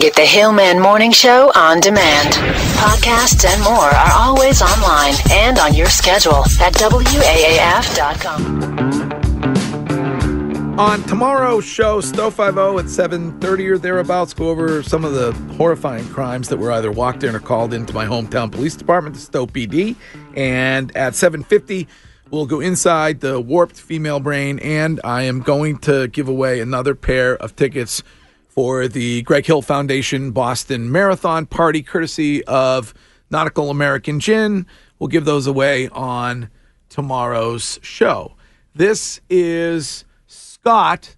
Get the Hillman Morning Show on demand. Podcasts and more are always online and on your schedule at WAAF.com. On tomorrow's show, Stowe 50 at 7.30 or thereabouts, go over some of the horrifying crimes that were either walked in or called into my hometown police department, the Stowe PD. And at 7.50, we'll go inside the warped female brain, and I am going to give away another pair of tickets for the Greg Hill Foundation Boston Marathon Party, courtesy of Nautical American Gin. We'll give those away on tomorrow's show. This is Scott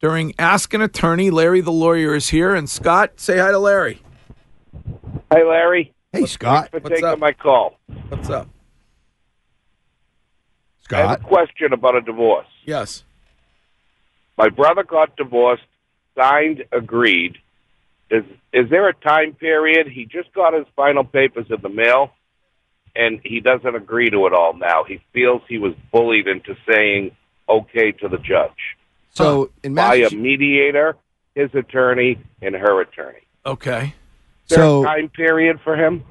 during Ask an Attorney. Larry the lawyer is here, and Scott, say hi to Larry. Hey, Larry. Hey, Scott. Thanks for What's taking up? my call. What's up? Scott? I have a question about a divorce. Yes. My brother got divorced, signed, agreed. Is is there a time period? He just got his final papers in the mail, and he doesn't agree to it all now. He feels he was bullied into saying okay to the judge So in by a mediator, his attorney, and her attorney. Okay. Is there So- a time period for him?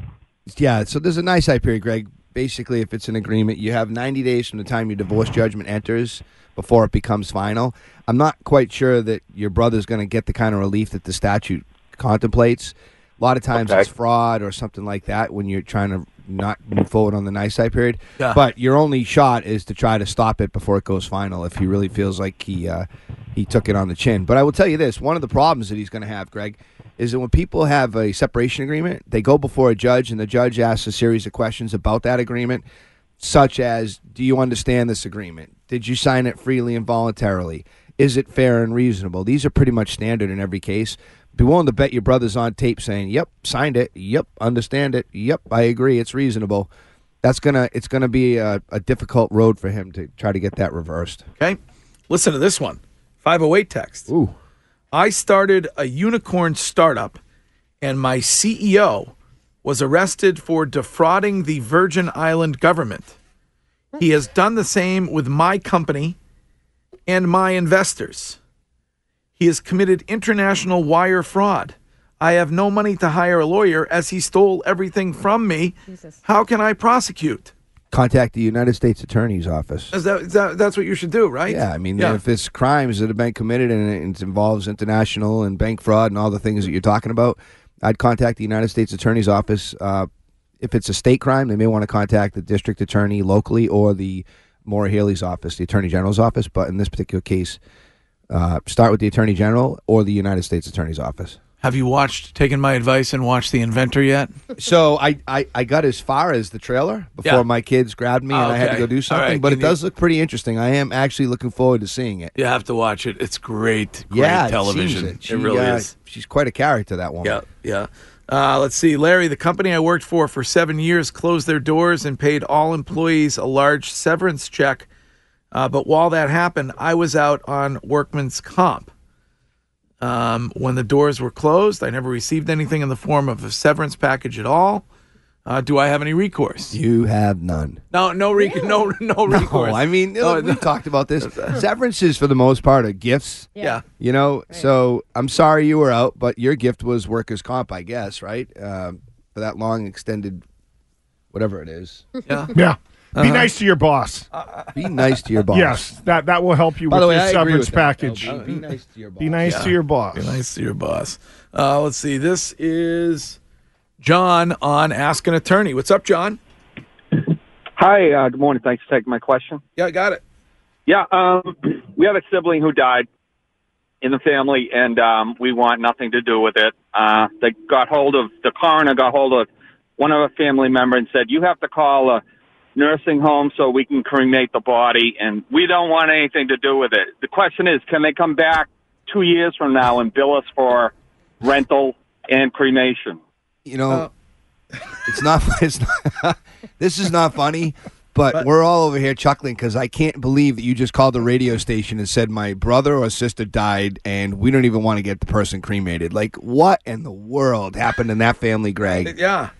yeah. So there's a nice time period, Greg. Basically, if it's an agreement, you have 90 days from the time your divorce judgment enters before it becomes final. I'm not quite sure that your brother's going to get the kind of relief that the statute contemplates. A lot of times Okay. it's fraud or something like that when you're trying to not move forward on the nice side period. Yeah. But your only shot is to try to stop it before it goes final if he really feels like he uh, he took it on the chin. But I will tell you this: one of the problems that he's going to have, Greg, is that when people have a separation agreement, they go before a judge, and the judge asks a series of questions about that agreement, such as, "Do you understand this agreement? Did you sign it freely and voluntarily? Is it fair and reasonable?" These are pretty much standard in every case. Be willing to bet your brother's on tape saying, "Yep, signed it. Yep, understand it. Yep, I agree. It's reasonable." That's gonna it's gonna be a, a difficult road for him to try to get that reversed. Okay. Listen to this one 508 text. Ooh. I started a unicorn startup, and my CEO was arrested for defrauding the Virgin Island government. He has done the same with my company and my investors. He has committed international wire fraud. I have no money to hire a lawyer as he stole everything from me. How can I prosecute? Contact the United States Attorney's Office. Is that, is that, that's what you should do, right? Yeah, I mean, Yeah. if it's crimes that have been committed and it involves international and bank fraud and all the things that you're talking about, I'd contact the United States Attorney's Office. Uh, if it's a state crime, they may want to contact the district attorney locally or the Maura Healey's office, the Attorney General's office. But in this particular case, uh, start with the Attorney General or the United States Attorney's office. Have you watched, taken my advice and watched The Inventor yet? So I, I, I got as far as the trailer before Yeah. my kids grabbed me and I had to okay. go do something. right, But it can you- does look pretty interesting. I am actually looking forward to seeing it. You have to watch it. It's great. Great yeah, it television. seems It, She, really uh, is. She's quite a character, that woman. Yeah, yeah. Uh, let's see, Larry. The company I worked for for seven years closed their doors and paid all employees a large severance check. Uh, but while that happened, I was out on workman's comp. Um, when the doors were closed, I never received anything in the form of a severance package at all. Uh, do I have any recourse? You have none. No, no, re- no, no recourse. No, I mean, look, no. we talked about this. Severances, for the most part, are gifts. yeah. You know, so I'm sorry you were out, but your gift was workers' comp, I guess, right? Um, for that long extended, whatever it is. Yeah. Yeah. Be Uh-huh. nice to your boss. Be nice to your boss. Yes, that that will help you By with the way, your I agree severance with that. package. No, be, be nice to your boss. Be nice Yeah. to your boss. Be nice to your boss. Uh, let's see. This is John on Ask an Attorney. What's up, John? Hi, uh, good morning. Thanks for taking my question. Yeah, I got it. Yeah, um, we have a sibling who died in the family, and um, we want nothing to do with it. Uh, they got hold of the coroner, got hold of one of our family member, and said, "You have to call a nursing home so we can cremate the body, and we don't want anything to do with it." The question is, can they come back two years from now and bill us for rental and cremation. You know, it's not. It's not. this is not funny. But, we're all over here chuckling because I can't believe that you just called the radio station and said my brother or sister died, and we don't even want to get the person cremated. Like, what in the world happened in that family, Greg? Yeah.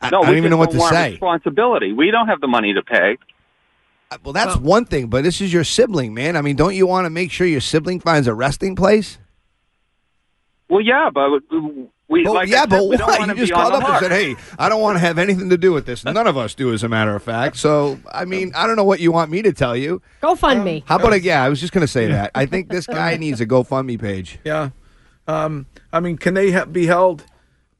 I, No, I don't even know what to say. Responsibility. We don't have the money to pay. Well, that's one thing, but this is your sibling, man. I mean, don't you want to make sure your sibling finds a resting place? Well, yeah, but we well, like yeah, said, but we don't what? You just called the up and said, "Hey, I don't want to have anything to do with this." None of us do, as a matter of fact. So, I mean, I don't know what you want me to tell you. GoFundMe. How about a yeah? I was just going to say that. I think this guy needs a GoFundMe page. Yeah. Um, I mean, can they ha- be held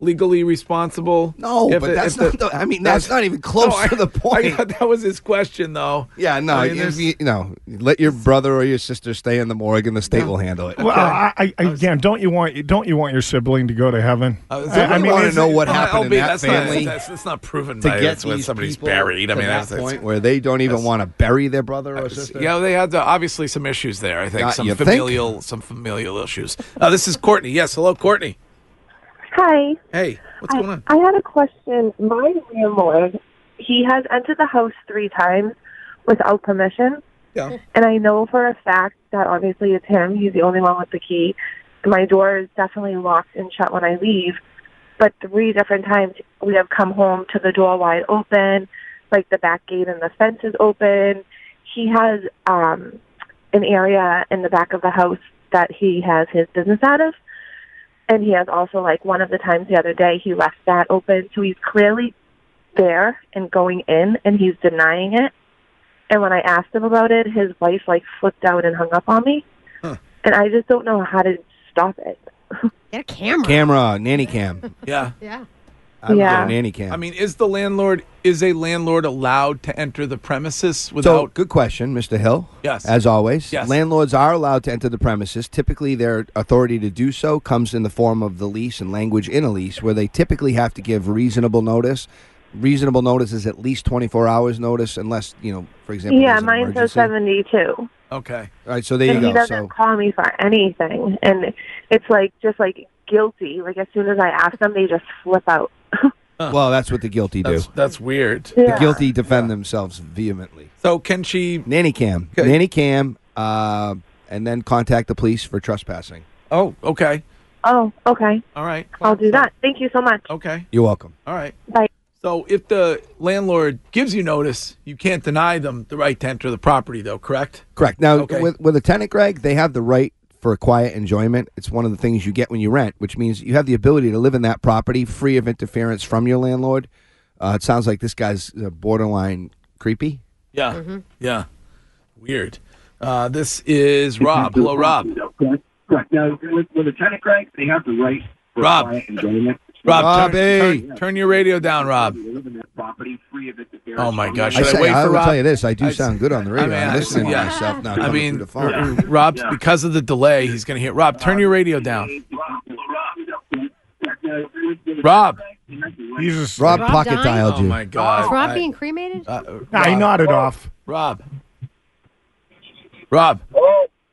legally responsible? No, If but it- that's not. The, I mean, that's, not even close No, I- to the point. thought that was his question, though. yeah, no, I mean, if there's- you, no. Let your brother or your sister stay in the morgue, and the state will handle it. Well, I, I, again, don't you want don't you want your sibling to go to heaven? Uh, I- I mean, wanna know it- what Uh, happened in that that's family Not, that's, that's not proven to by get that's when somebody's buried. I mean, that that's, that's point where they don't even want to bury their brother or sister. Yeah, they had uh, obviously some issues there. I think some you think? familial, some familial issues. Uh, this is Courtney. Yes, hello, Courtney. Hi. Hey, what's I, going on? I had a question. My landlord, he has entered the house three times without permission. Yeah. And I know for a fact that obviously it's him. He's the only one with the key. My door is definitely locked and shut when I leave. But three different times we have come home to the door wide open, like the back gate and the fence is open. He has um an area in the back of the house that he has his business out of. And he has also like one of the times the other day he left that open. So he's clearly there and going in and he's denying it. And when I asked him about it, his wife like flipped out and hung up on me. Huh. And I just don't know how to stop it. Get a camera. Camera, nanny cam. Yeah. Yeah. I would Yeah. get a nanny cam. I mean, is the landlord is a landlord allowed to enter the premises So, without? good question, Mr. Hill. Yes. As always, Yes. landlords are allowed to enter the premises. Typically, their authority to do so comes in the form of the lease and language in a lease, where they typically have to give reasonable notice. Reasonable notice is at least 24 hours notice, unless, you know, for example, yeah, there's an mine says 72. okay. All right, so there and you he go. doesn't So, call me for anything. And it's like just like guilty. Like as soon as I ask them, they just flip out. Well, that's what the guilty do. That's that's weird. The guilty defend themselves vehemently. So can she? Nanny cam, Okay. nanny cam, uh, and then contact the police for trespassing. Oh, okay. Oh, okay. All right. I'll do that. Thank you so much. Okay. You're welcome. All right. Bye. So if the landlord gives you notice, you can't deny them the right to enter the property, though. Correct? Correct. Now, Okay. with, with a tenant, Greg, they have the right for a quiet enjoyment. It's one of the things you get when you rent, which means you have the ability to live in that property free of interference from your landlord. Uh, it sounds like this guy's uh, borderline creepy. Yeah. Yeah. Weird. Uh, this is Rob. Hello, Rob. Correct. Correct. Now, with, with a tenant, Greg, they have the right for Rob. quiet enjoyment. Rob, Robbie. turn, turn, turn your radio down, Rob. They live in that property free of interference. Oh my gosh! I Should I, say, wait I will Rob? tell you this: I do I- sound good on the radio. I mean, I'm listening yeah. to myself now. I mean, through the phone. Rob's because of the delay, he's going to hear. Rob, turn your radio down. Rob. Jesus. Rob, Rob pocket dying? dialed Oh you. my God! Is Rob I- being cremated? uh, Nah, he Rob, nodded off. Rob. Rob.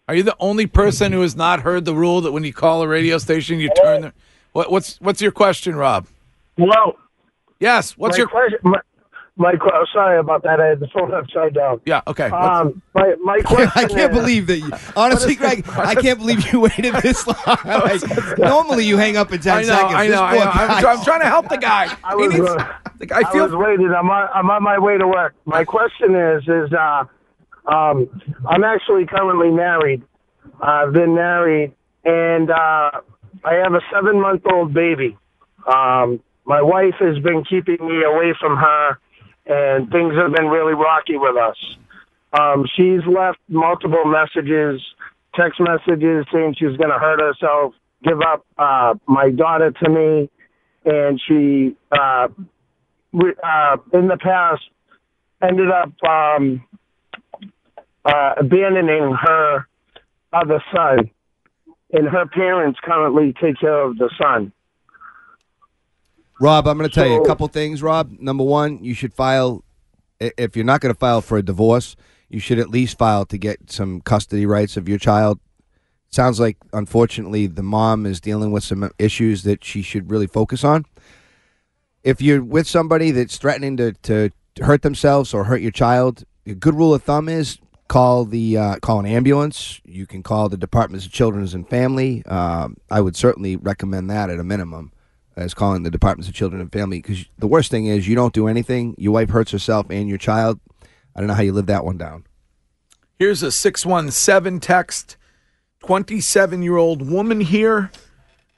Are you the only person who has not heard the rule that when you call a radio station, you turn the. What, what's what's your question, Rob? Hello. Yes. What's my your question? My, my oh, sorry about that. I had the phone upside down. Yeah. Okay. Um, my my question. I can't is- believe that. You, honestly, Greg, I can't believe you waited this long. Like, normally, you hang up in ten I know. seconds. I This know. I know. I'm, I'm trying to help the guy. I He was, needs- uh, like, I was waiting. I'm on, I'm on my way to work. My question is, is uh, um, I'm actually currently married. I've been married, and uh, I have a seven month old baby. Um, my wife has been keeping me away from her, and things have been really rocky with us. Um, she's left multiple messages, text messages saying she's going to hurt herself, give up uh, my daughter to me, and she, uh, re- uh, in the past, ended up um, uh, abandoning her other son, and her parents currently take care of the son. Rob, I'm going to tell you a couple things. Rob, number one, you should file. If you're not going to file for a divorce, you should at least file to get some custody rights of your child. Sounds like, unfortunately, the mom is dealing with some issues that she should really focus on. If you're with somebody that's threatening to, to hurt themselves or hurt your child, a good rule of thumb is call the uh, call an ambulance. You can call the Departments of Children's and Family. Um, I would certainly recommend that at a minimum, as calling the Departments of Children and Family. Because the worst thing is you don't do anything, your wife hurts herself and your child. I don't know how you live that one down. Here's a 617 text 27 year old woman here.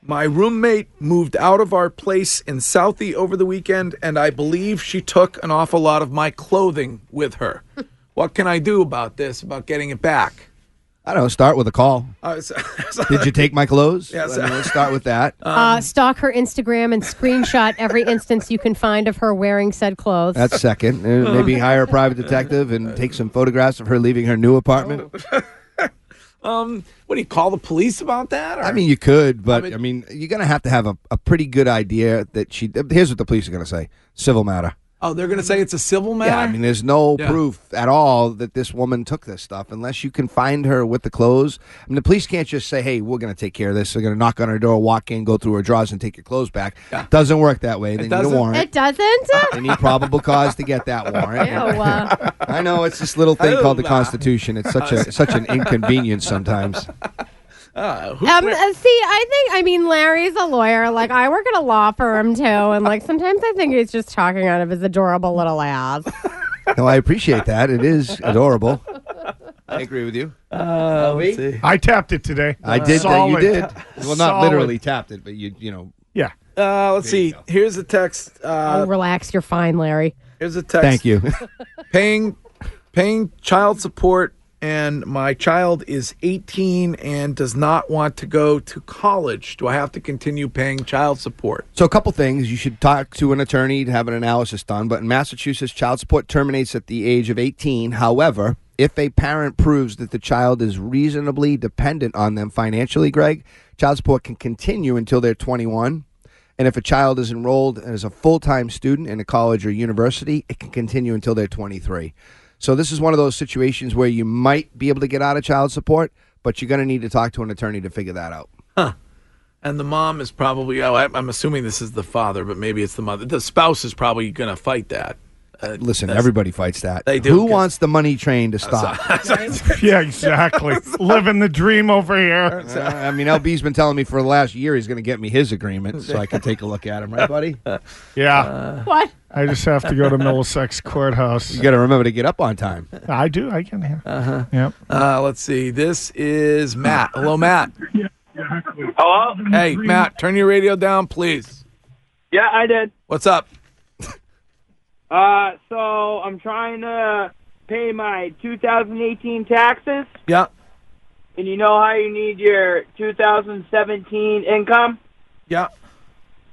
My roommate moved out of our place in Southie over the weekend, and I believe she took an awful lot of my clothing with her. what can I do about this, about getting it back? I don't know. Start with a call. Uh, so- Did you take my clothes? Yes. I mean, let's start with that. uh, stalk her Instagram and screenshot every instance you can find of her wearing said clothes. That's second. Uh, Maybe hire a private detective and take some photographs of her leaving her new apartment. Um, what do you call the police about that? Or? I mean, you could, but I mean, you're going to have to have a, a pretty good idea that she. Here's what the police are going to say: civil matter. Oh, they're going to say it's a civil matter. Yeah, I mean, there's no Yeah. proof at all that this woman took this stuff unless you can find her with the clothes. I mean, the police can't just say, "Hey, we're going to take care of this." They're going to knock on her door, walk in, go through her drawers, and take your clothes back. Doesn't work that way. They need a doesn't? warrant. it doesn't? They need probable cause to get that warrant. Ew, uh, I know it's this little thing called the Constitution. It's such a such an inconvenience sometimes. Uh, who, Um, uh, see, I think, I mean, Larry's a lawyer. Like, I work at a law firm, too. And, like, sometimes I think he's just talking out of his adorable little ass. No, I appreciate that. It is adorable. I agree with you. uh, let's see. I tapped it today. I did. That you Solid. did. Well, not Solid. literally tapped it, but you you know. Yeah. Uh, let's see. Here's a text. oh, Uh, relax. You're fine, Larry. here's a text. Thank you. paying paying child support and my child is 18 and does not want to go to college do i have to continue paying child support So, a couple things. You should talk to an attorney to have an analysis done. But in Massachusetts, child support terminates at the age of 18. However, if a parent proves that the child is reasonably dependent on them financially, Greg, child support can continue until they're 21. And if a child is enrolled as a full time student in a college or university, it can continue until they're 23. So, this is one of those situations where you might be able to get out of child support, but you're going to need to talk to an attorney to figure that out. Huh. And the mom is probably oh i'm assuming this is the father but maybe it's the mother the spouse is probably going to fight that uh, Listen, everybody fights that. They do, Who 'cause- wants the money train to stop? Yeah, exactly. Living the dream over here. Uh, I mean, LB's been telling me for the last year he's going to get me his agreement so I can take a look at him, right, buddy? Yeah. What? I just have to go to Middlesex Courthouse. You got to remember to get up on time. I do. I can hear. uh-huh Yep. uh, let's see this is matt hello matt Hello? hey matt turn your radio down please Yeah, I did. what's up Uh, so I'm trying to pay my 2018 taxes, yeah and you know how you need your 2017 income. yeah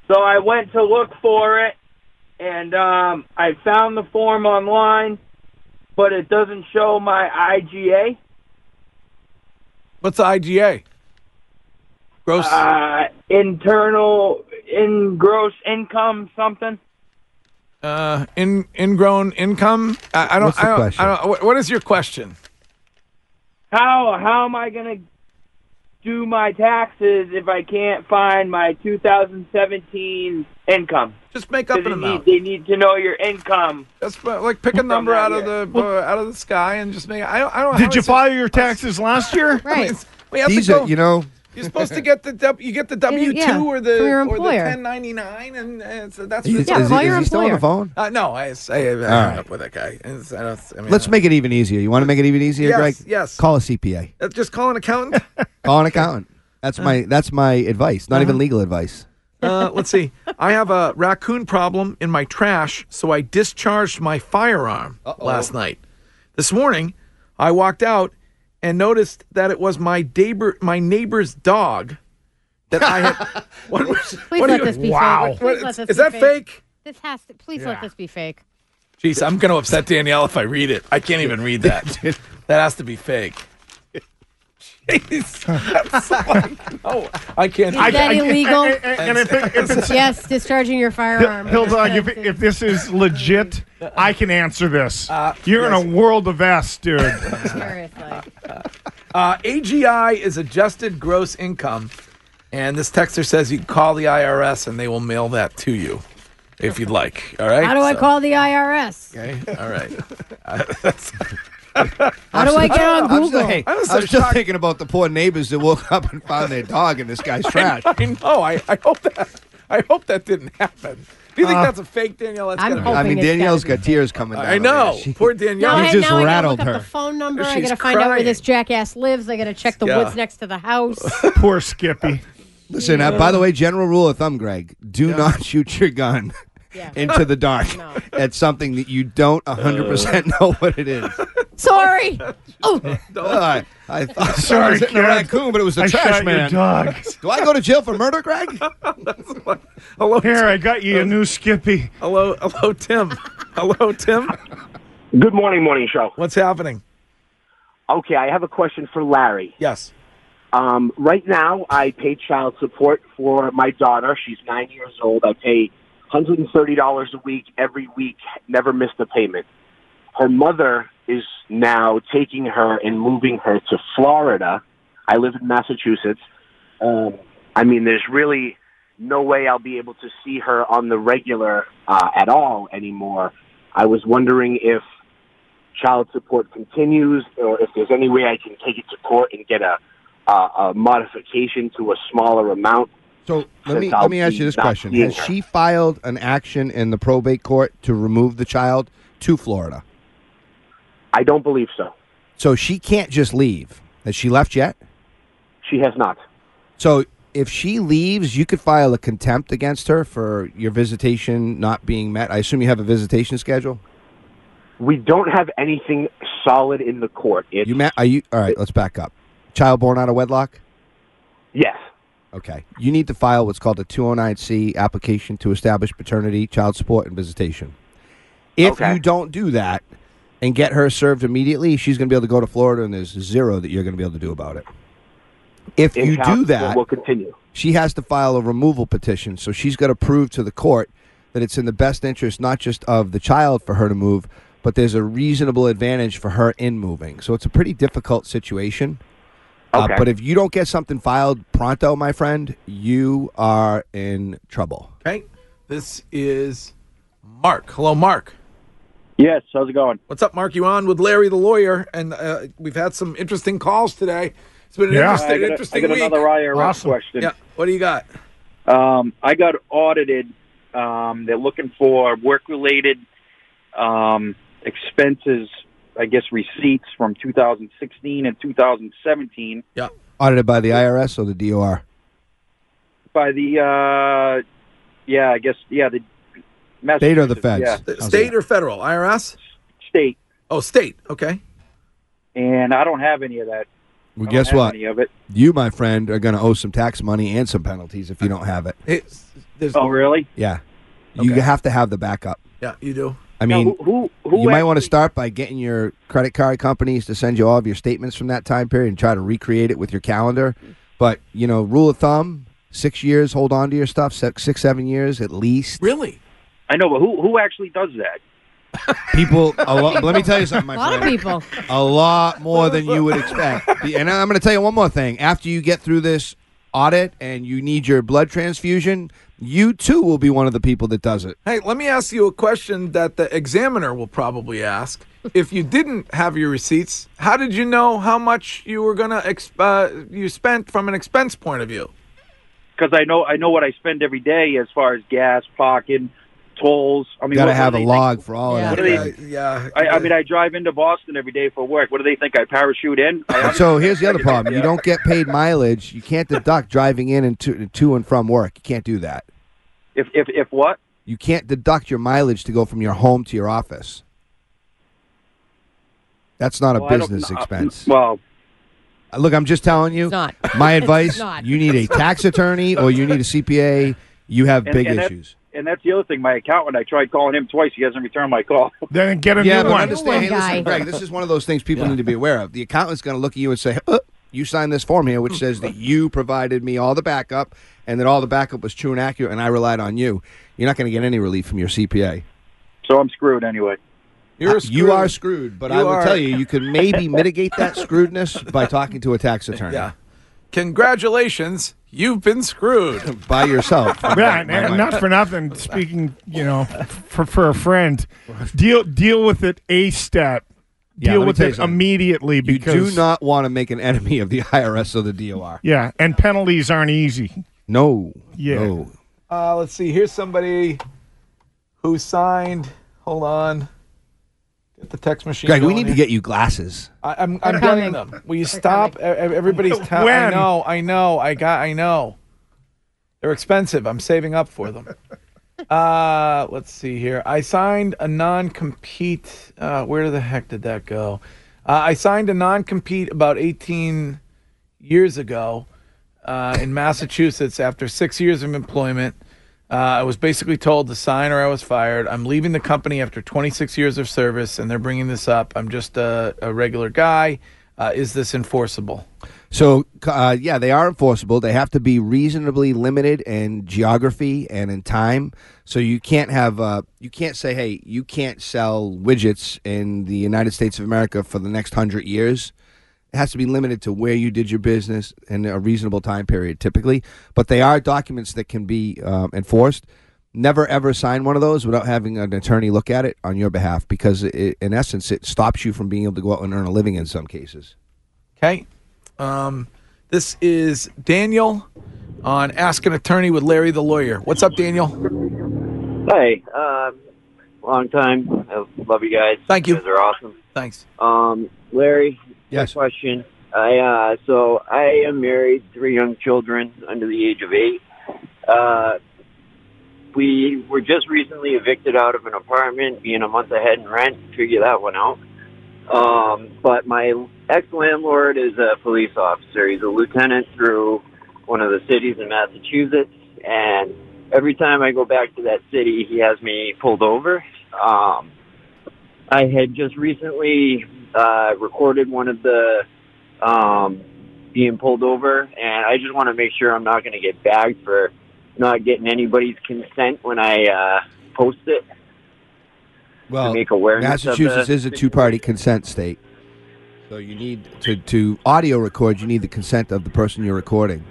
So I went to look for it, and um, I found the form online, but it doesn't show my IGA. what's the iga gross Uh, internal in gross income something. Uh in ingrown income i, I don't What's the i don't question? i don't what- what is your question How how am I gonna do my taxes if I can't find my 2017 income? just make up 'Cause an they amount need, they need to know your income. Just uh, like pick a number out of the uh, out of the sky and just make. I don't. I don't. Did you file your taxes last year? Right. We have These to go. are, you know, you're supposed to get the W. You get the W two yeah, or the or the 1099, and uh, so that's. is, Yeah, is, call he- your is he still on the phone? Uh, no, I, I, I hung right. up with that guy. I don't, I mean, Let's uh, make it even easier. You want to make it even easier, Yes, Greg? yes. Call a CPA. uh, just call an accountant. Call an accountant. That's my that's my advice. Not even legal advice. uh, let's see. I have a raccoon problem in my trash, so I discharged my firearm last night. This morning, I walked out and noticed that it was my neighbor, my neighbor's dog. That I had. What, was- Please what let you- this be Wow. fake. Please what- let is this is be that fake? This has to. Please Yeah. let this be fake. Jeez, I'm going to upset Danielle if I read it. I can't even read that. that has to be fake. Jeez. That's like, no, I can't. Is that illegal? And, and- and if, it, if it's yes, discharging your firearm. Hill Dog, if, if this is legit, I can answer this. Uh, You're in a world of S, dude. Seriously. Uh, AGI is adjusted gross income, and this texter says you can call the IRS and they will mail that to you if you'd like. All right. How do I call the IRS? Okay. All right. How do I get on I'm still, Google? hey, I was I'm so still shocked. thinking about the poor neighbors that woke up and found their dog in this guy's trash. I know. I, I hope that. I hope that didn't happen. Do you think Uh, that's a fake, Danielle? That's I'm gotta be- I mean, it's Danielle's gotta got tears coming down. I know. She- Poor Now, Danielle. I, just now I gotta rattled look her. up the phone number. I gotta find out where this jackass lives. I gotta check the Yeah. woods next to the house. Poor Skippy. Listen, uh, by the way, general rule of thumb, Greg, do not shoot your gun Yeah. into the dark No. at something that you don't 100% know what it is. Sorry. Oh, Uh, I thought Sorry, someone was hitting a raccoon, but it was the trash shot your man. dog. Do I go to jail for murder, Greg? Hello, Here, I got you a new Skippy. hello, hello, Tim. Hello, Tim. Good morning, morning show. What's happening? Okay, I have a question for Larry. Yes. Um, right now, I pay child support for my daughter. She's nine years old. I pay $130 a week every week, never missed a payment. Her mother is now taking her and moving her to Florida. I live in Massachusetts. Um, I mean, there's really no way I'll be able to see her on the regular uh, at all anymore. I was wondering if child support continues, or if there's any way I can take it to court and get a a, a modification to a smaller amount. So let me I'll let me ask you this question: Has her. she filed an action in the probate court to remove the child to Florida? I don't believe so. So she can't just leave. Has she left yet? She has not. So if she leaves, you could file a contempt against her for your visitation not being met. I assume you have a visitation schedule. We don't have anything solid in the court. It's, You met? Are you all right? Let's back up. Child born out of wedlock. yes. Okay. You need to file what's called a 209C application to establish paternity, child support, and visitation. If Okay. you don't do that and get her served immediately, she's going to be able to go to Florida, and there's zero that you're going to be able to do about it. If In you do that, we'll continue. she has to file a removal petition. So she's got to prove to the court that it's in the best interest not just of the child for her to move, but there's a reasonable advantage for her in moving. So it's a pretty difficult situation. Uh, but if you don't get something filed pronto, my friend, you are in trouble. Okay. This is Mark. Hello, Mark. Yes, how's it going? What's up, Mark? You on with Larry the lawyer, and uh, we've had some interesting calls today. It's been an Yeah. interesting, I got, a- interesting I got week. another IRS Awesome. question. Yeah. What do you got? Um, I got audited. Um, they're looking for work-related um, expenses, I guess receipts from 2016 and 2017 Yeah. Audited by the IRS or the DOR? by the, uh, yeah, I guess, yeah, the State or the Massachusetts, feds? Yeah, state or federal? IRS? state. Oh, state. Okay. And I don't have any of that. Well, I don't guess have what? Any of it. You, my friend, are going to owe some tax money and some penalties if you don't have it. Hey, there's, Oh, really? Yeah. You have to have the backup. yeah, you do. I Now, mean, who, who, who you might want to start by getting your credit card companies to send you all of your statements from that time period and try to recreate it with your calendar. But you know, rule of thumb: six years, hold on to your stuff. Six, seven years at least. Really? I know, but who who actually does that? People, a lot. let me tell you something, my a lot of people. A lot more than you would expect. And I'm going to tell you one more thing. After you get through this audit and you need your blood transfusion, you too will be one of the people that does it. Hey, let me ask you a question that the examiner will probably ask. if you didn't have your receipts, how did you know how much you were gonna exp- uh, you spent from an expense point of view? Because I know I know what I spend every day as far as gas, parking, tolls. I mean, Got to what- have what a do they think- log for all Yeah. of What that. do they, Yeah. I, I mean, I drive into Boston every day for work. What do they think? I parachute in? I So here's the other problem: you don't get paid mileage. You can't deduct driving in and to, to and from work. You can't do that. If if if what? You can't deduct your mileage to go from your home to your office. That's not a Well, I don't business know. expense. Well, Uh, Look, I'm just telling you. It's not. My advice: not. you need a tax attorney or you need a CPA. You have and, big and issues. And that's the other thing. My accountant, I tried calling him twice. He hasn't returned my call. Then get a yeah, new but one. understand, hey, listen. Greg. This is one of those things people need to be aware of. The accountant's going to look at you and say, "Uh, "You signed this form here, which says that you provided me all the backup, and that all the backup was true and accurate, and I relied on you." You're not going to get any relief from your CPA. So I'm screwed anyway. You're Uh, You are screwed, but You I will are- tell you, you can maybe mitigate that screwedness by talking to a tax attorney. Yeah. Congratulations, you've been screwed by yourself. Yeah, and, and not for nothing. Speaking, you know, for for a friend, deal deal with it a step. Yeah, Deal let with it immediately because You do not want to make an enemy of the IRS or the DOR. Yeah, and penalties aren't easy. No. Yeah. No. Uh, let's see. Here's somebody who signed. Hold on. Get the text machine. Greg, we going need to get you glasses. I, I'm, I'm getting them. Will you stop? Everybody's telling. I When? know. I know. I got. I know. They're expensive. I'm saving up for them. Uh, let's see here. I signed a non-compete. Uh, where the heck did that go? Uh, I signed a non-compete about 18 years ago uh, in Massachusetts after six years of employment. Uh, I was basically told to sign or I was fired. I'm leaving the company after 26 years of service, and they're bringing this up. I'm just a, a regular guy. Uh, is this enforceable? So, uh, yeah, they are enforceable. They have to be reasonably limited in geography and in time. So you can't have, uh, you can't say, hey, you can't sell widgets in the United States of America for the next hundred years. It has to be limited to where you did your business in a reasonable time period, typically. But they are documents that can be um, enforced. Never ever sign one of those without having an attorney look at it on your behalf, because it, in essence, it stops you from being able to go out and earn a living in some cases. Okay. Um, this is Daniel on Ask an Attorney with Larry the Lawyer. What's up, Daniel? Hey, um, long time. I love you guys. Thank you. You guys are awesome. Thanks. Um, Larry, yes. question. I uh, so I am married, three young children under the age of eight. Uh, we were just recently evicted out of an apartment, being a month ahead in rent. Figure that one out. Um, but my ex landlord is a police officer. He's a lieutenant through one of the cities in Massachusetts, and every time I go back to that city, he has me pulled over. Um, I had just recently uh, recorded one of the um, being pulled over, and I just want to make sure I'm not going to get bagged for not getting anybody's consent when I uh, post it. Well, make awareness Massachusetts is a two-party consent state, so you need to to audio record. You need the consent of the person you're recording,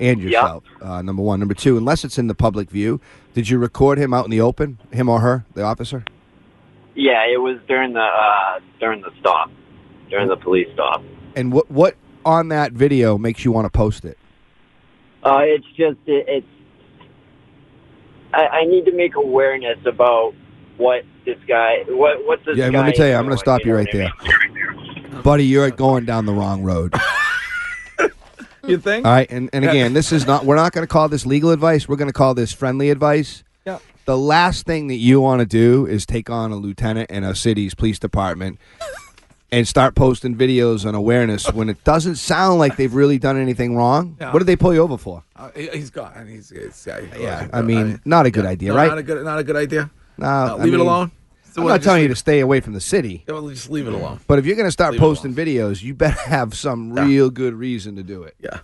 and yourself. Uh, number one, number two. Unless it's in the public view, did you record him out in the open? Him or her, the officer? Yeah, it was during the uh, during the stop, during the police stop. And what what on that video makes you want to post it? Uh, it's just it, it's. I, I need to make awareness about what this guy, what what this Yeah, let me tell you, I'm going to stop you right there, buddy. You're going down the wrong road. You think? All right, and, and again, this is not. We're not going to call this legal advice. We're going to call this friendly advice. Yeah. The last thing that you want to do is take on a lieutenant in a city's police department and start posting videos on awareness when it doesn't sound like they've really done anything wrong. Yeah. What did they pull you over for? Uh, he- he's gone. He's, he's, yeah, Yeah, I mean, not a good idea, No, right? Not a good, not a good idea. No, I leave it mean, alone. So I'm not telling you to stay away from the city. it- well, just leave it alone. But if you're going to start Leave it alone. posting videos, you better have some real good reason to do it. Yeah.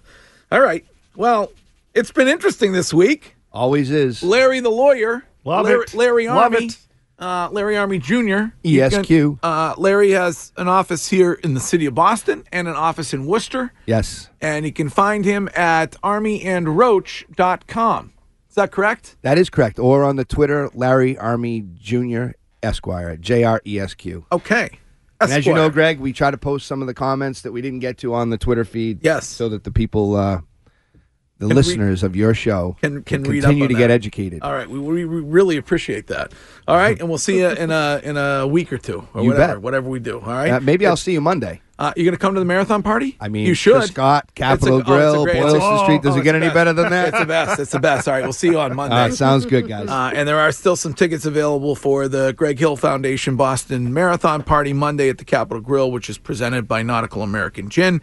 All right. Well, it's been interesting this week. Always is. Larry the lawyer. Love Larry, it. Larry Love Army. it. Uh, Larry Army Jr. You ESQ. can- uh, Larry has an office here in the city of Boston and an office in Worcester. Yes, And you can find him at armyandroach.com. Is that correct? that is correct. Or on the Twitter, Larry Army Jr. Esquire, J R E S Q. Okay. And as you know, Greg, we try to post some of the comments that we didn't get to on the Twitter feed. Yes. So that the people, uh, the Can listeners of your show, can can continue on to that. get educated. All right, we, we we really appreciate that. All right, and we'll see you in a in a week or two or You whatever, bet. whatever we do. All right, Uh, maybe I'll see you Monday. Uh, you gonna come to the marathon party? I mean, you should. Scott, Capitol oh, a Grill, great- Boylston a- Street. Does oh, it get any the better than that? It's the best. It's the best. All right, we'll see you on Monday. Uh, sounds good, guys. Uh, and there are still some tickets available for the Greg Hill Foundation Boston Marathon Party Monday at the Capital Grille, which is presented by Nautical American Gin.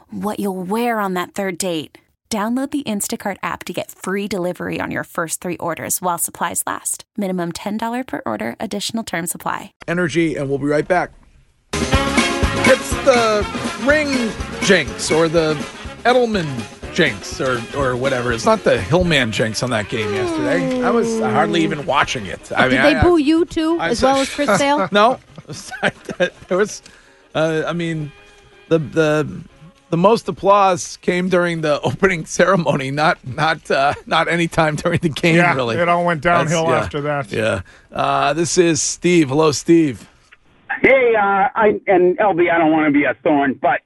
what you'll wear on that third date. Download the Instacart app to get free delivery on your first three orders while supplies last. Minimum $10 per order, additional term supply. Energy, and we'll be right back. It's the ring jinx or the Edelman jinx or, or whatever. It's not the Hillman jinx on that game yesterday. I was hardly even watching it. I Did they I, boo you too, I as saw- well as Chris Sale? no, there was. Uh, I mean, the the the most applause came during the opening ceremony, not not uh, not any time during the game. Yeah, really, it all went downhill yeah, after that. Yeah. Uh, this is Steve. Hello, Steve. Hey, uh, I and LB, I don't want to be a thorn, but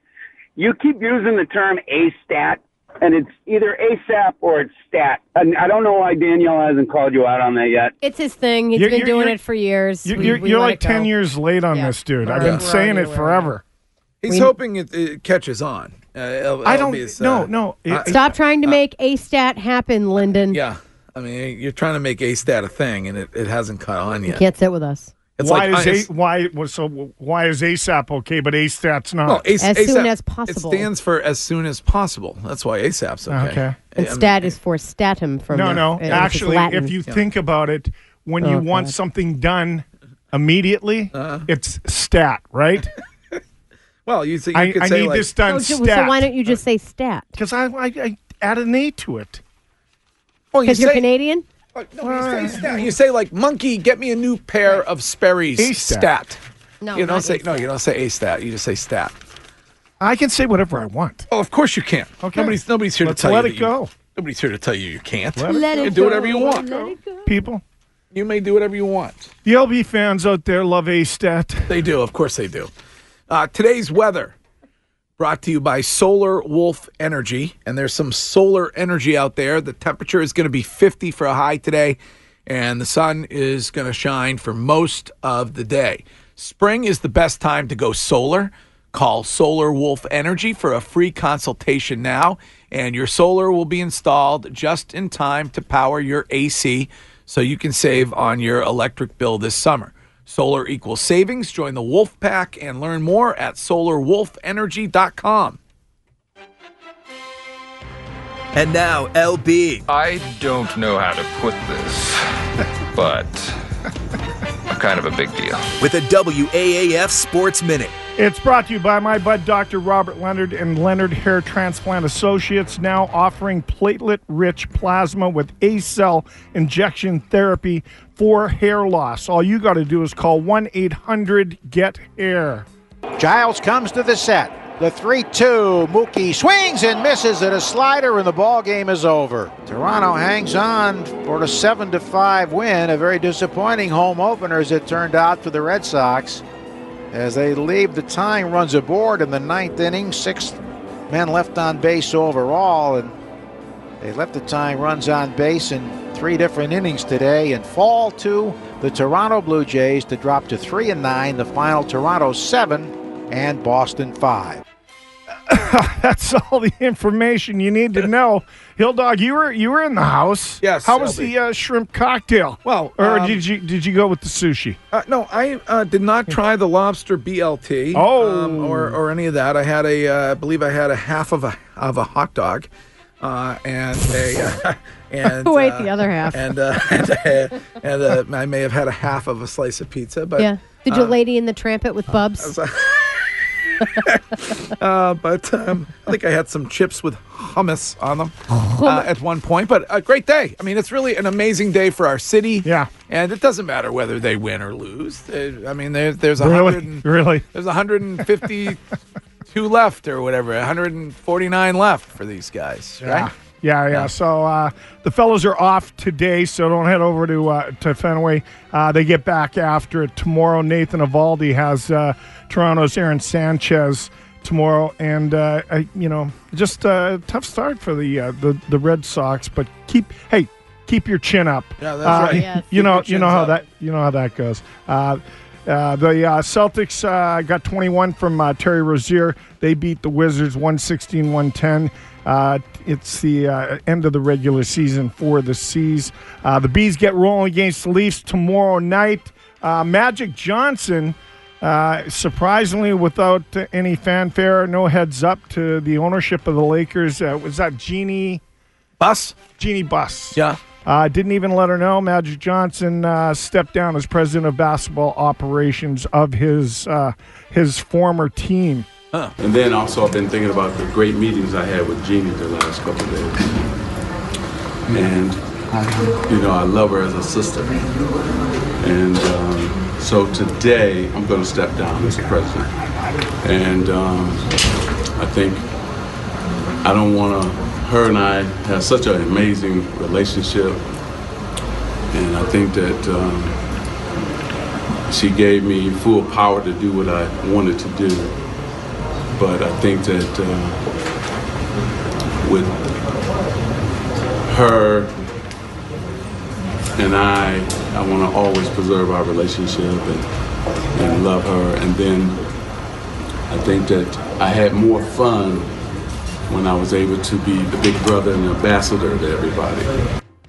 you keep using the term A stat, and it's either ASAP or it's stat. And I don't know why Danielle hasn't called you out on that yet. It's his thing. He's You're- been you're- doing you're- it for years. You're, We- you're, we you're like it go. 10 years late on Yeah. this, dude. I've We're- been we're saying it aware. forever. He's We- hoping it, it catches on. Uh, L- I don't- LB's, no, uh, no, it- uh, Stop trying to make a stat happen, Lyndon. Yeah. I mean, you're trying to make A stat a thing, and it, it hasn't caught on You yet. can't sit with us. It's why like is a, why well, so why is ASAP okay, but ASAP's not? Well, AS- As soon as possible. It stands for as soon as possible. That's why ASAP's okay. Okay. And I mean, stat is for statum from no, the- no. uh, Actually, if you think about it, when Oh, you want God. something done immediately, Uh-huh. it's stat, right? well, you, you I, could I say need like, this done Oh, so, stat. so why don't you just say stat? Because I, I, I add an A to it. Well, you Because you're say- Canadian? Oh, no, you say stat. You say like monkey, get me a new pair of Sperry's A stat. stat. No, you don't not say A no. You don't say a stat. You just say stat. I can say whatever I want. Oh, of course you can. Okay. Nobody's nobody's here Let's to tell let you it that go. You, nobody's here to tell you you can't. Let it Let you it can do whatever you want. let it go. People, You may do whatever you want. the LB fans out there love A stat. They do. Of course they do. Uh, today's weather brought to you by Solar Wolf Energy. And there's some solar energy out there. The temperature is going to be 50 for a high today, and the sun is going to shine for most of the day. Spring is the best time to go solar. Call Solar Wolf Energy for a free consultation now, and your solar will be installed just in time to power your AC so you can save on your electric bill this summer. Solar equals savings. Join the Wolf Pack and learn more at solarwolfenergy.com. And now, LB. I don't know how to put this, but I'm kind of a big deal. With a WAAF Sports Minute. It's brought to you by my bud, Dr. Robert Leonard and Leonard Hair Transplant Associates, now offering platelet rich plasma with ACell injection therapy for hair loss. All you got to do is call 1 800 GET HAIR. Giles comes to the set. The 3 2. Mookie swings and misses at a slider, and the ball game is over. Toronto hangs on for a 7 5 win. A very disappointing home opener, as it turned out, for the Red Sox. As they leave the tying runs aboard in the ninth inning, six men left on base overall, and they left the tying runs on base in three different innings today and fall to the Toronto Blue Jays to drop to 3 and 9, the final Toronto 7 and Boston 5. That's all the information you need to know. Hill Dog, you were you were in the house. Yes, How was LB. the uh, shrimp cocktail? Well, or um, did you did you go with the sushi? Uh, no, I uh, did not try the lobster BLT. Oh. um, or or any of that. I had a, uh, I believe I had a half of a of a hot dog, uh, and a and Who ate uh, the other half? And uh, and, uh, and I may have had a half of a slice of pizza. But yeah. Did you lady in the trampet with Bubs? uh, but um, I think I had some chips with hummus on them uh, at one point. But a great day. I mean, it's really an amazing day for our city. Yeah. And it doesn't matter whether they win or lose. I mean, there's there's a Really? hundred and- Really? there's 152 left or whatever, 149 left for these guys, Yeah. Right? Yeah, yeah. So uh, the fellows are off today, so don't head over to uh, to Fenway. Uh, they get back after it tomorrow. Nathan Eovaldi has uh, Toronto's Aaron Sanchez tomorrow, and uh, I, you know, just a tough start for the uh, the the Red Sox. But keep hey, keep your chin up. Yeah, that's Uh, right. Yes. You know, you know how up. that you know how that goes. Uh, uh, the uh, Celtics uh, got 21 from uh, Terry Rozier. They beat the Wizards 116 110. It's the uh, end of the regular season for the C's. Uh, the B's get rolling against the Leafs tomorrow night. Uh, Magic Johnson, uh, surprisingly, without any fanfare, no heads up to the ownership of the Lakers. Uh, was that Jeanie Buss? Jeanie Buss. Yeah. Uh, didn't even let her know. Magic Johnson uh, stepped down as president of basketball operations of his uh, his former team. And then also, I've been thinking about the great meetings I had with Jeanie the last couple of days. And, you know, I love her as a sister. And um, so today, I'm going to step down as president. And um, I think I don't want to, her and I have such an amazing relationship. And I think that um, she gave me full power to do what I wanted to do but I think that uh, with her and I, I want to always preserve our relationship and, and love her. And then I think that I had more fun when I was able to be the big brother and ambassador to everybody.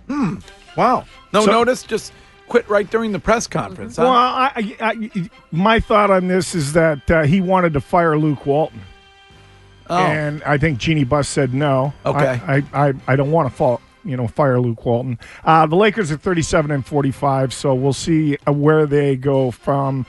Hmm. Wow. No So- notice. Just quit right during the press conference. Huh? Well, I, I, I, my thought on this is that uh, he wanted to fire Luke Walton. Oh. And I think Jeanie Buss said no. Okay. I, I, I, don't want to fall, you know, fire Luke Walton. Uh, the Lakers are 37 and 45, so we'll see uh, where they go from,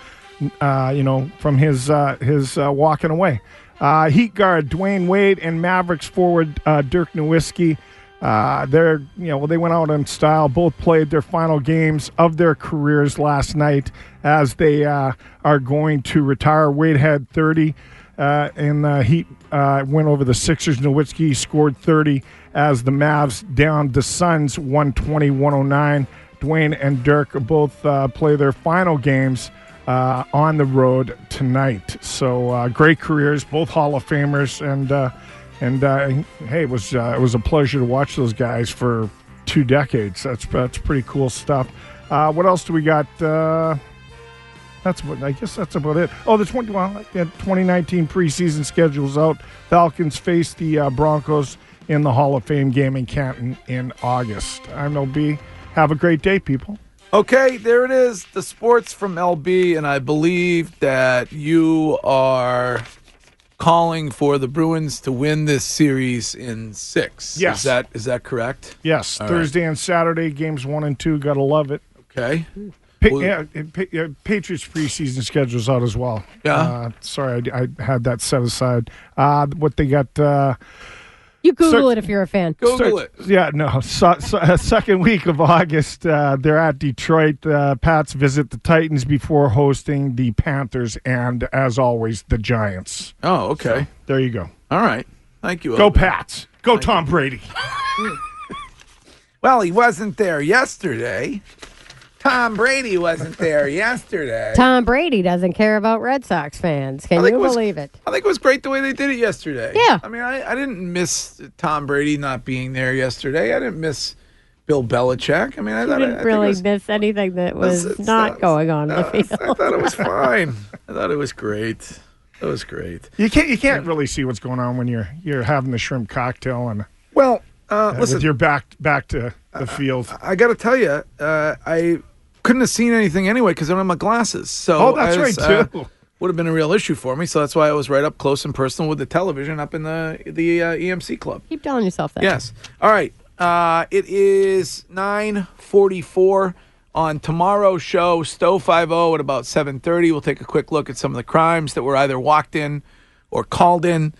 uh, you know, from his uh, his uh, walking away. Uh, Heat guard Dwyane Wade and Mavericks forward uh, Dirk Nowitzki. Uh, they're you know well they went out in style. Both played their final games of their careers last night as they uh, are going to retire. Wade had 30, uh, and the Heat uh, went over the Sixers. Nowitzki scored 30 as the Mavs down the Suns 120-109. Dwyane and Dirk both uh, play their final games uh, on the road tonight. So uh, great careers, both Hall of Famers, and uh, and uh, hey, it was uh, it was a pleasure to watch those guys for two decades. That's that's pretty cool stuff. Uh, what else do we got? Uh, that's what I guess that's about it. Oh, the twenty well, yeah, 2019 preseason schedules out. Falcons face the uh, Broncos in the Hall of Fame game in Canton in August. I'm LB. Have a great day, people. Okay, there it is. The sports from LB, and I believe that you are calling for the Bruins to win this series in six. Yes. Is that is that correct? Yes, All right. Thursday and Saturday games one and two. Gotta love it. Okay. Pa- Well- yeah, Pa- Patriots preseason schedules out as well. Yeah. Uh, sorry, I, I had that set aside. Uh, what they got? Uh, You Google Start- it if you're a fan. start- Yeah, no. So, so, uh, second week of August, uh, they're at Detroit. Uh, Pats visit the Titans before hosting the Panthers and, as always, the Giants. Oh, okay. there you go. All right. Thank you. Go LB. Pats. Go Tom Brady. Well, he wasn't there yesterday. Tom Brady wasn't there yesterday. Tom Brady doesn't care about Red Sox fans. Can I you it was- believe it? I think it was great the way they did it yesterday. Yeah. I mean, I, I didn't miss Tom Brady not being there yesterday. I didn't miss Bill Belichick. I mean, I You thought didn't I think it really was- miss anything that was it's- not going on in the field. I thought it was fine. I thought it was great. It was great. You can't. You can't really see what's going on when you're you're having the shrimp cocktail and Well, uh, uh, listen, with your back back to the field. I got to tell you, uh, I couldn't have seen anything anyway because I don't have my glasses. So Oh, that's was, right, uh, too. would have been a real issue for me. So that's why I was right up close and personal with the television up in the the uh, EMC club. Keep telling yourself that. Yes. All right. Uh, it is nine forty-four on tomorrow's show. Stow five zero at about seven thirty. We'll take a quick look at some of the crimes that were either walked in or called in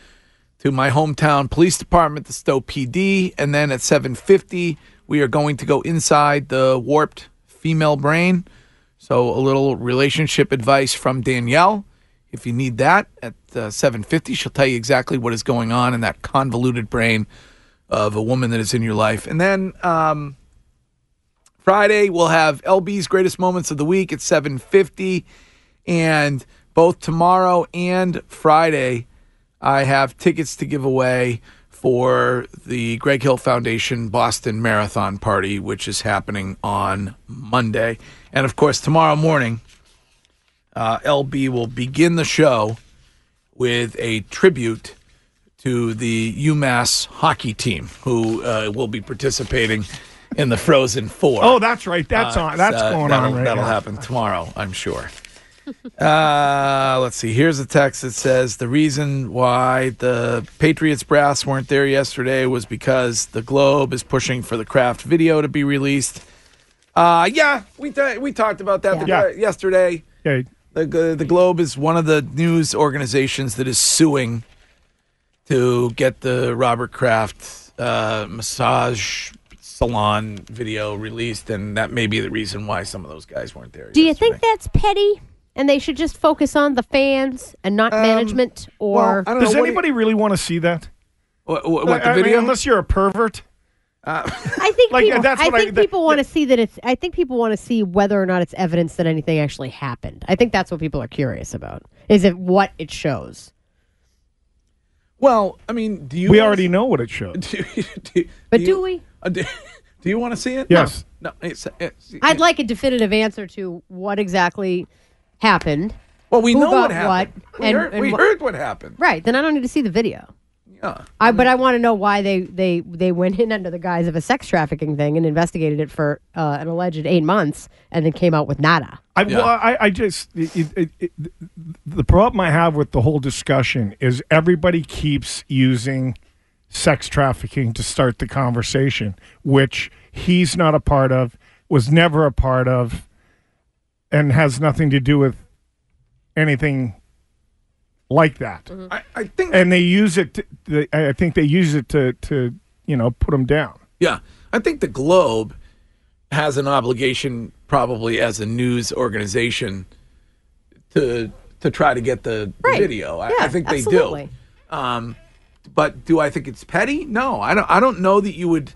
to my hometown police department, the Stow PD, and then at seven fifty we are going to go inside the warped female brain. So a little relationship advice from Danielle. If you need that at uh, 7:50, she'll tell you exactly what is going on in that convoluted brain of a woman that is in your life. And then um, Friday we'll have LB's greatest moments of the week at 7:50, and both tomorrow and Friday I have tickets to give away for the Greg Hill Foundation Boston Marathon Party, which is happening on Monday. And of course, tomorrow morning, uh, LB will begin the show with a tribute to the UMass hockey team, who uh, will be participating in the Frozen Four. Oh, that's right. That's Uh, on. That's uh, going that'll, on right That'll now. happen tomorrow, I'm sure. Uh, let's see. Here's a text that says the reason why the Patriots brass weren't there yesterday was because the Globe is pushing for the Kraft video to be released. Uh, yeah, we ta- we talked about that Yeah. uh, yesterday. Okay. The the Globe is one of the news organizations that is suing to get the Robert Kraft uh, massage salon video released, and that may be the reason why some of those guys weren't there. Do you think that's petty? And they should just focus on the fans and not management, or Does anybody really want to see that? What, what, I- the I mean, video? unless you're a pervert. I think Like, people, that's I what I- think that- people want to see that it's. I think people want to see whether or not it's evidence that anything actually happened. I think that's what people are curious about. Is it what it shows? Well, I mean, do you? We wanna already see- know what it shows. do, do, But you- do we? uh, do, do you want to see it? Yes. No. no it's, it's, I'd like a definitive answer to what exactly happened. well, we know what happened. what, we and- heard, and we what- heard what happened. Right. Then I don't need to see the video. Yeah. I, but I want to know why they, they, they went in under the guise of a sex trafficking thing and investigated it for uh, an alleged eight months and then came out with nada. I, well, I, I just it, it, it, the problem I have with the whole discussion is everybody keeps using sex trafficking to start the conversation, which he's not a part of, was never a part of, and has nothing to do with anything like that. I, I think. And they use it. To, they, I think they use it to to you know put them down. Yeah, I think the Globe has an obligation, probably as a news organization, to to try to get the Right. video. I, Yeah, I think they absolutely. do. Um, but do I think it's petty? No, I don't. I don't know that you would.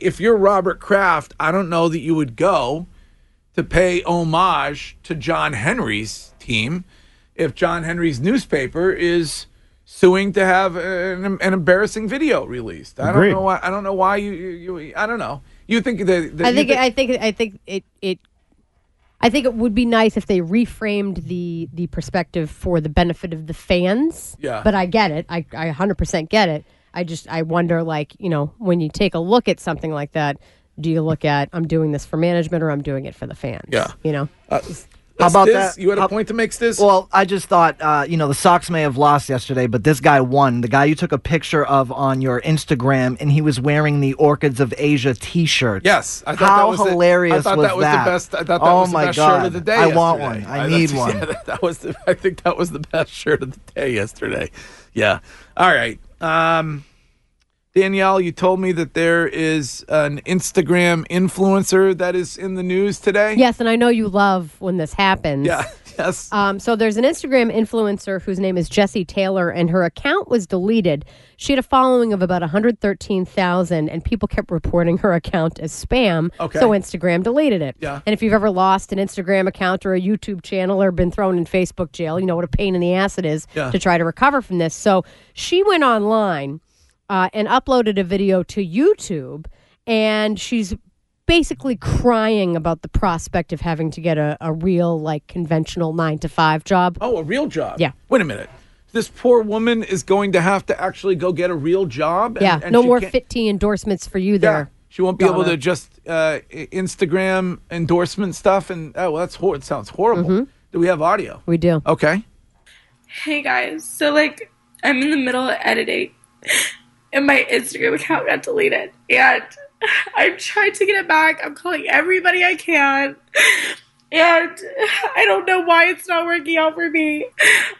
If you're Robert Kraft, I don't know that you would go to pay homage to John Henry's team if John Henry's newspaper is suing to have an, an embarrassing video released. I Agreed. don't know why. I don't know why you. you, you I don't know. You think that? that I you think I think I think it it I think it would be nice if they reframed the the perspective for the benefit of the fans. Yeah. But I get it. I I 100% get it. I just I wonder like, you know, when you take a look at something like that, do you look at I'm doing this for management or I'm doing it for the fans? Yeah. You know. Uh, How about Stiz, that? You had a How- point to make, this. Well, I just thought, uh, you know, the Sox may have lost yesterday, but this guy won. The guy you took a picture of on your Instagram, and he was wearing the Orchids of Asia T-shirt. Yes, I thought How that was the- hilarious I thought was that was that? the best. I thought that oh was the my best God. shirt of the day. I want one. I need one. yeah, that, that was. The, I think that was the best shirt of the day yesterday. Yeah. All right. Um, Danielle, you told me that there is an Instagram influencer that is in the news today. Yes, and I know you love when this happens. Yeah. Yes. Um, so there's an Instagram influencer whose name is Jessie Taylor, and her account was deleted. She had a following of about 113,000, and people kept reporting her account as spam. Okay. So Instagram deleted it. Yeah. And if you've ever lost an Instagram account or a YouTube channel or been thrown in Facebook jail, you know what a pain in the ass it is Yeah. to try to recover from this. So she went online uh, and uploaded a video to YouTube, and she's basically crying about the prospect of having to get a, a real like conventional nine to five job. Oh, a real job. Yeah. Wait a minute. This poor woman is going to have to actually go get a real job. and- yeah, and no more can't- Fit Tea endorsements for you there. Yeah. She won't be able to just uh, Instagram endorsement stuff, and oh, well, that's hor- it sounds horrible. Do we have audio? Mm-hmm. We do. Okay. Hey guys, so like I'm in the middle of editing and my Instagram account got deleted and I'm trying to get it back. I'm calling everybody I can. And I don't know why it's not working out for me.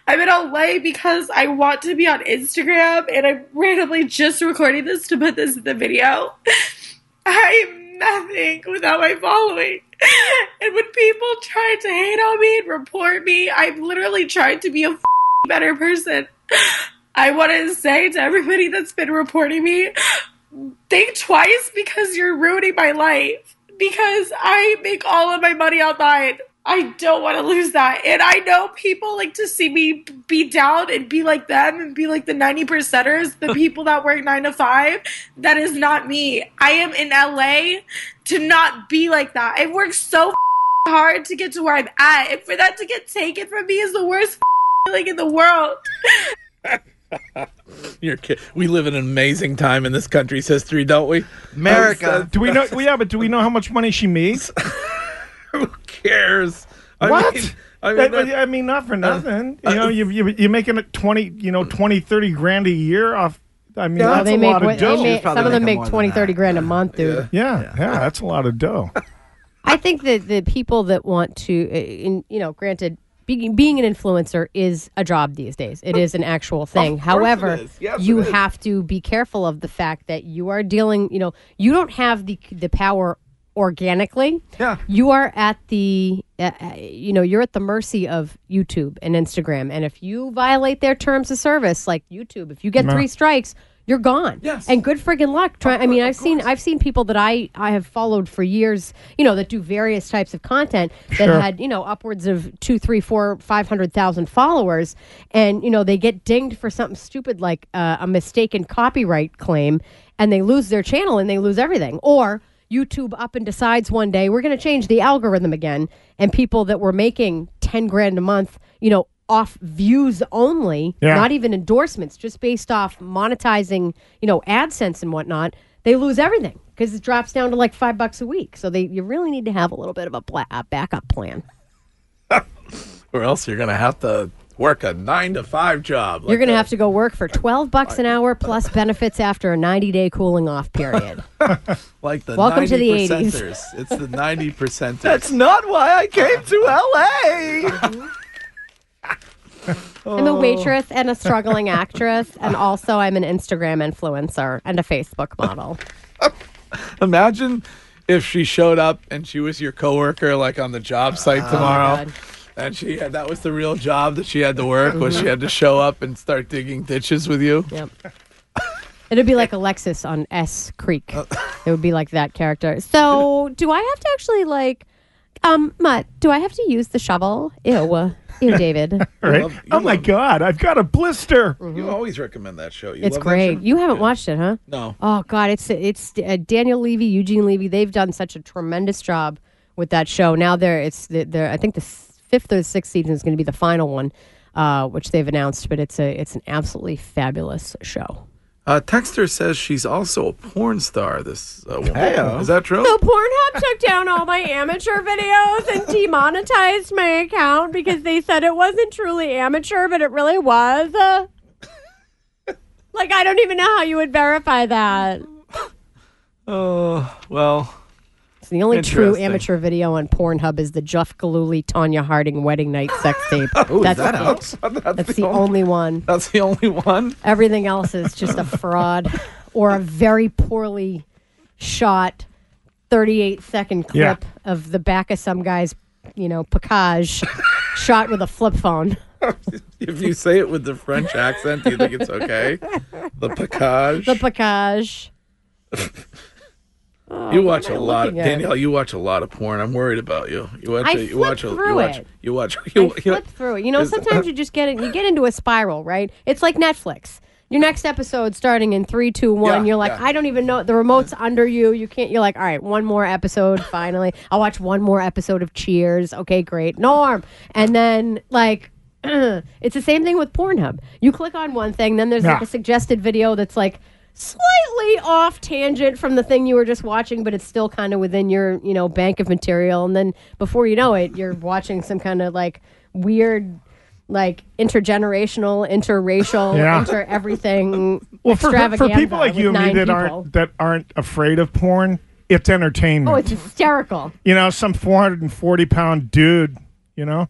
I'm in LA because I want to be on Instagram and I'm randomly just recording this to put this in the video. I'm nothing without my following. And when people try to hate on me and report me, I'm literally trying to be a better person. I want to say to everybody that's been reporting me, think twice because you're ruining my life. Because I make all of my money online. I don't want to lose that. And I know people like to see me be down and be like them and be like the 90 percenters, the people that work nine to five. That is not me. I am in LA to not be like that. I worked so hard to get to where I'm at. And for that to get taken from me is the worst feeling in the world. You're kid- we live in an amazing time in this country's history, don't we? America. Do we know? Well, yeah, but do we know how much money she makes? Who cares? I what? mean- I I mean, mean, I, mean, not for nothing. you know, you, you you're making it 20, you know, 20, 30 grand a year off. I mean, No, that's they a make lot wa- of dough. make- some of them make 20, 30 grand a month, dude. Yeah, yeah, that's a lot of dough. I think that the people that want to, uh, in, you know, granted, being, being an influencer is a job these days. It is an actual thing. However. Yes, you have to be careful of the fact that you are dealing. You know, you don't have the the power organically. Yeah. You are at the, uh, uh, you know, you're at the mercy of YouTube and Instagram, and if you violate their terms of service, like YouTube, if you get No. three strikes. You're gone. Yes. And good friggin' luck. Try. I mean, I've seen I've seen people that I I have followed for years. You know, that do various types of content that Sure. had you know upwards of two, three, four, five hundred thousand followers, and you know they get dinged for something stupid like uh, a mistaken copyright claim, and they lose their channel and they lose everything. Or YouTube up and decides one day we're going to change the algorithm again, and people that were making ten grand a month, you know. Off views only, Yeah. not even endorsements, just based off monetizing, you know, AdSense and whatnot, they lose everything because it drops down to like five bucks a week. So they, you really need to have a little bit of a, pla- a backup plan. or else you're gonna have to work a nine to five job. You're going to have to go work for 12 bucks an hour plus benefits after a 90 day cooling off period. like the Welcome to the 80s. It's the ninety percenters. That's not why I came to LA. I'm a waitress and a struggling actress, and also I'm an Instagram influencer and a Facebook model. Imagine if she showed up and she was your coworker, like on the job site Oh, tomorrow. God. And she had that was the real job that she had to work was she had to show up and start digging ditches with you. Yep. It'd be like Alexis on S Creek. It would be like that character. So, do I have to actually like, um, Mutt? Do I have to use the shovel? Ew, ew, David. Right? oh my God, I've got a blister. You always recommend that show. You It's love that great. show? You haven't watched it, huh? No. Oh God, it's it's uh, Daniel Levy, Eugene Levy. They've done such a tremendous job with that show. Now they're it's they're I think the fifth or sixth season is going to be the final one, uh, which they've announced. But it's a it's an absolutely fabulous show. Uh, Texter says she's also a porn star. This uh, woman. Heyo. is that true? So Pornhub took down all my amateur videos and demonetized my account because they said it wasn't truly amateur, but it really was. Uh, like I don't even know how you would verify that. Oh well. It's the only true amateur video on Pornhub is the Jeff Gillooly Tonya Harding wedding night sex tape. Ooh, that's that the, out? that's the only one. That's the only one. Everything else is just a fraud or a very poorly shot 38 second Yeah. clip of the back of some guy's, you know, package shot with a flip phone. If you say it with the French accent, do you think it's okay? The package. The package. Oh, you watch what am a I lot, looking at? Danielle. You watch a lot of porn. I'm worried about you. You watch. I a, you watch. A, flip through you watch. it. You watch. You, I flip through it. You know, Is- sometimes you just get it. You get into a spiral, right? It's like Netflix. Your next episode starting in three, two, one. Yeah, you're like, yeah. I don't even know. The remote's under you. You can't. You're like, all right, one more episode. Finally, I'll watch one more episode of Cheers. Okay, great. Norm, and then like. It's the same thing with Pornhub. You click on one thing, then there's like a suggested video that's like slightly off tangent from the thing you were just watching, but it's still kind of within your, you know, bank of material. And then before you know it, you're watching some kind of like weird, like intergenerational, interracial, Yeah. inter everything. Well, for, for, people like you and me that people. aren't that aren't afraid of porn, it's entertainment. Oh, it's hysterical. you know, some 440 pound dude. You know.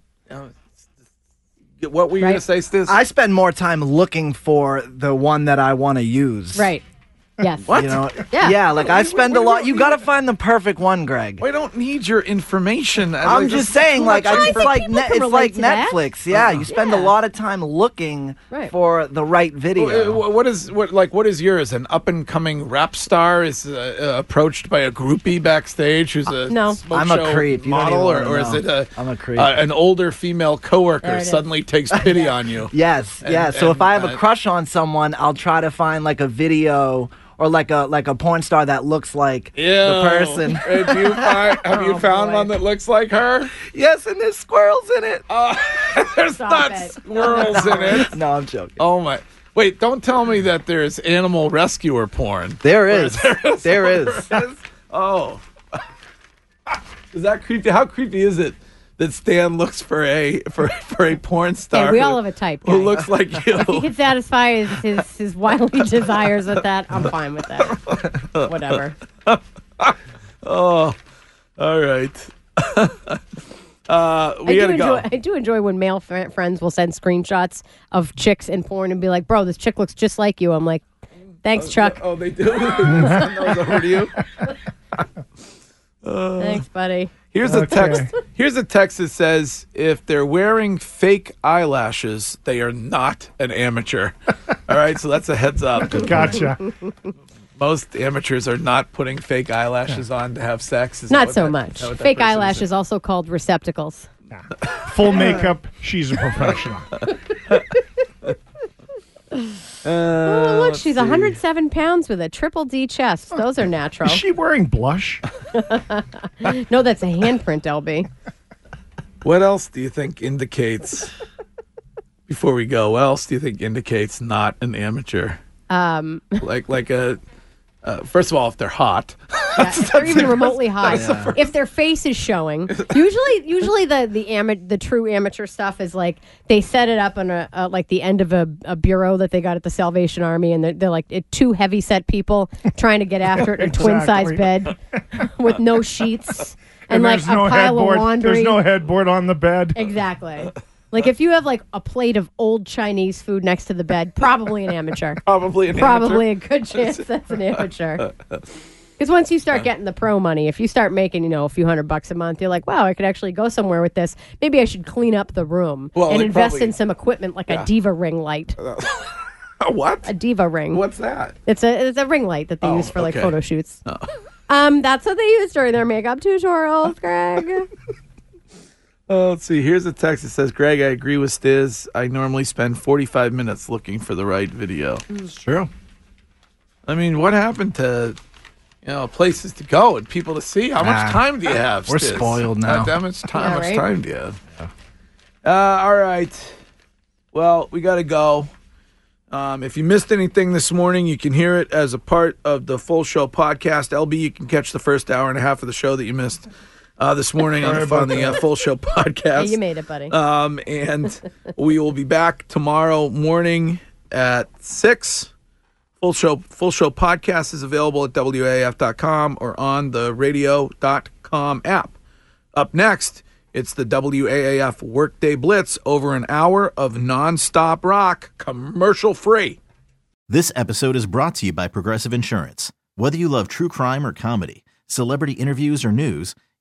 What were you Right. gonna say, Stiz? I spend more time looking for the one that I want to use. Right. Yes. What? You know, Yeah. yeah. Like I spend a lot. You got to find the perfect one, Greg. We don't need your information. I'm Like, just saying, like I, info. it's like people net, can it's like relate to that. Netflix. Yeah, you spend a lot of time looking Right. for the right video. Uh, What is what like what is yours? An up and coming rap star is uh, uh, approached by a groupie backstage who's a no. smoke I'm a show creep. You model, or, or is it a I'm a creep. uh, an older female coworker it is. suddenly takes pity on you? Yes, And- yeah. So if I have uh, a crush on someone, I'll try to find like a video or like a like a porn star that looks like the person. Uh, do you find, have you Oh, found boy. one that looks like her? yes, and there's squirrels in it. There's Stop not it. squirrels in it. no, I'm joking. Oh my! Wait, don't tell me that there's animal rescuer porn. There Or is. there is. There is. Oh, is that creepy? How creepy is it that Stan looks for a for for a porn star? Hey, we who- all have a type. who looks like If he can satisfy his, his, his wildly desires with that, I'm fine with that. Whatever. oh, all right. uh, I we do enjoy. go. I do enjoy when male fr- friends will send screenshots of chicks in porn and be like, "Bro, this chick looks just like you." I'm like, "Thanks, Chuck. Oh, they do. Send those over to you. Thanks, buddy." Here's a text. Here's a text that says, "If they're wearing fake eyelashes, they are not an amateur." All right, so that's a heads up. Gotcha. Most amateurs are not putting fake eyelashes on to have sex. Is Not so that- much. is that what that Fake eyelashes, also called receptacles. Full makeup. She's a professional. Oh, look, she's 107 pounds with a triple D chest. Those are natural. Is she wearing blush? no, that's a handprint, LB. What else do you think indicates? Before we go, what else do you think indicates not an amateur? Um, Like like a. Uh, first of all, if they're hot, yeah, if they're even remotely hot. that's the If their face is showing, usually, usually the the ama- the true amateur stuff is like they set it up on a, a like the end of a, a bureau that they got at the Salvation Army, and they're, they're like it, two heavy set people trying to get after it in a twin size bed with no sheets and, like a no pile headboard. of laundry. There's no headboard on the bed. Exactly. Like if you have like a plate of old Chinese food next to the bed, probably an amateur. Probably an amateur. probably amateur. a good chance that's an amateur. Because once you start getting the pro money, if you start making you know a few hundred bucks a month, you're like, wow, I could actually go somewhere with this. Maybe I should clean up the room Well, and they invest probably- in some equipment like Yeah. a diva ring light. what? A diva ring. What's that? It's a it's a ring light that they Oh, use for like okay. photo shoots. Um, that's what they use during their makeup tutorials, Greg. Oh, let's see. Here's a text that says, "Greg, I agree with Stiz. I normally spend 45 minutes looking for the right video." It's true. I mean, what happened to you know places to go and people to see? How Nah. much time do you have? We're Stiz? spoiled now. How much time? Yeah, how much right? time do you have? Uh, all right. Well, we got to go. Um, if you missed anything this morning, you can hear it as a part of the full show podcast. LB, you can catch the first hour and a half of the show that you missed uh, this morning on, the, on the uh, full show podcast. Yeah, you made it, buddy. Um, and we will be back tomorrow morning at six. Full show full show podcast is available at WAAF.com or on the radio.com app. Up next, it's the WAAF Workday Blitz over an hour of nonstop rock, commercial free. This episode is brought to you by Progressive Insurance. Whether you love true crime or comedy, celebrity interviews or news,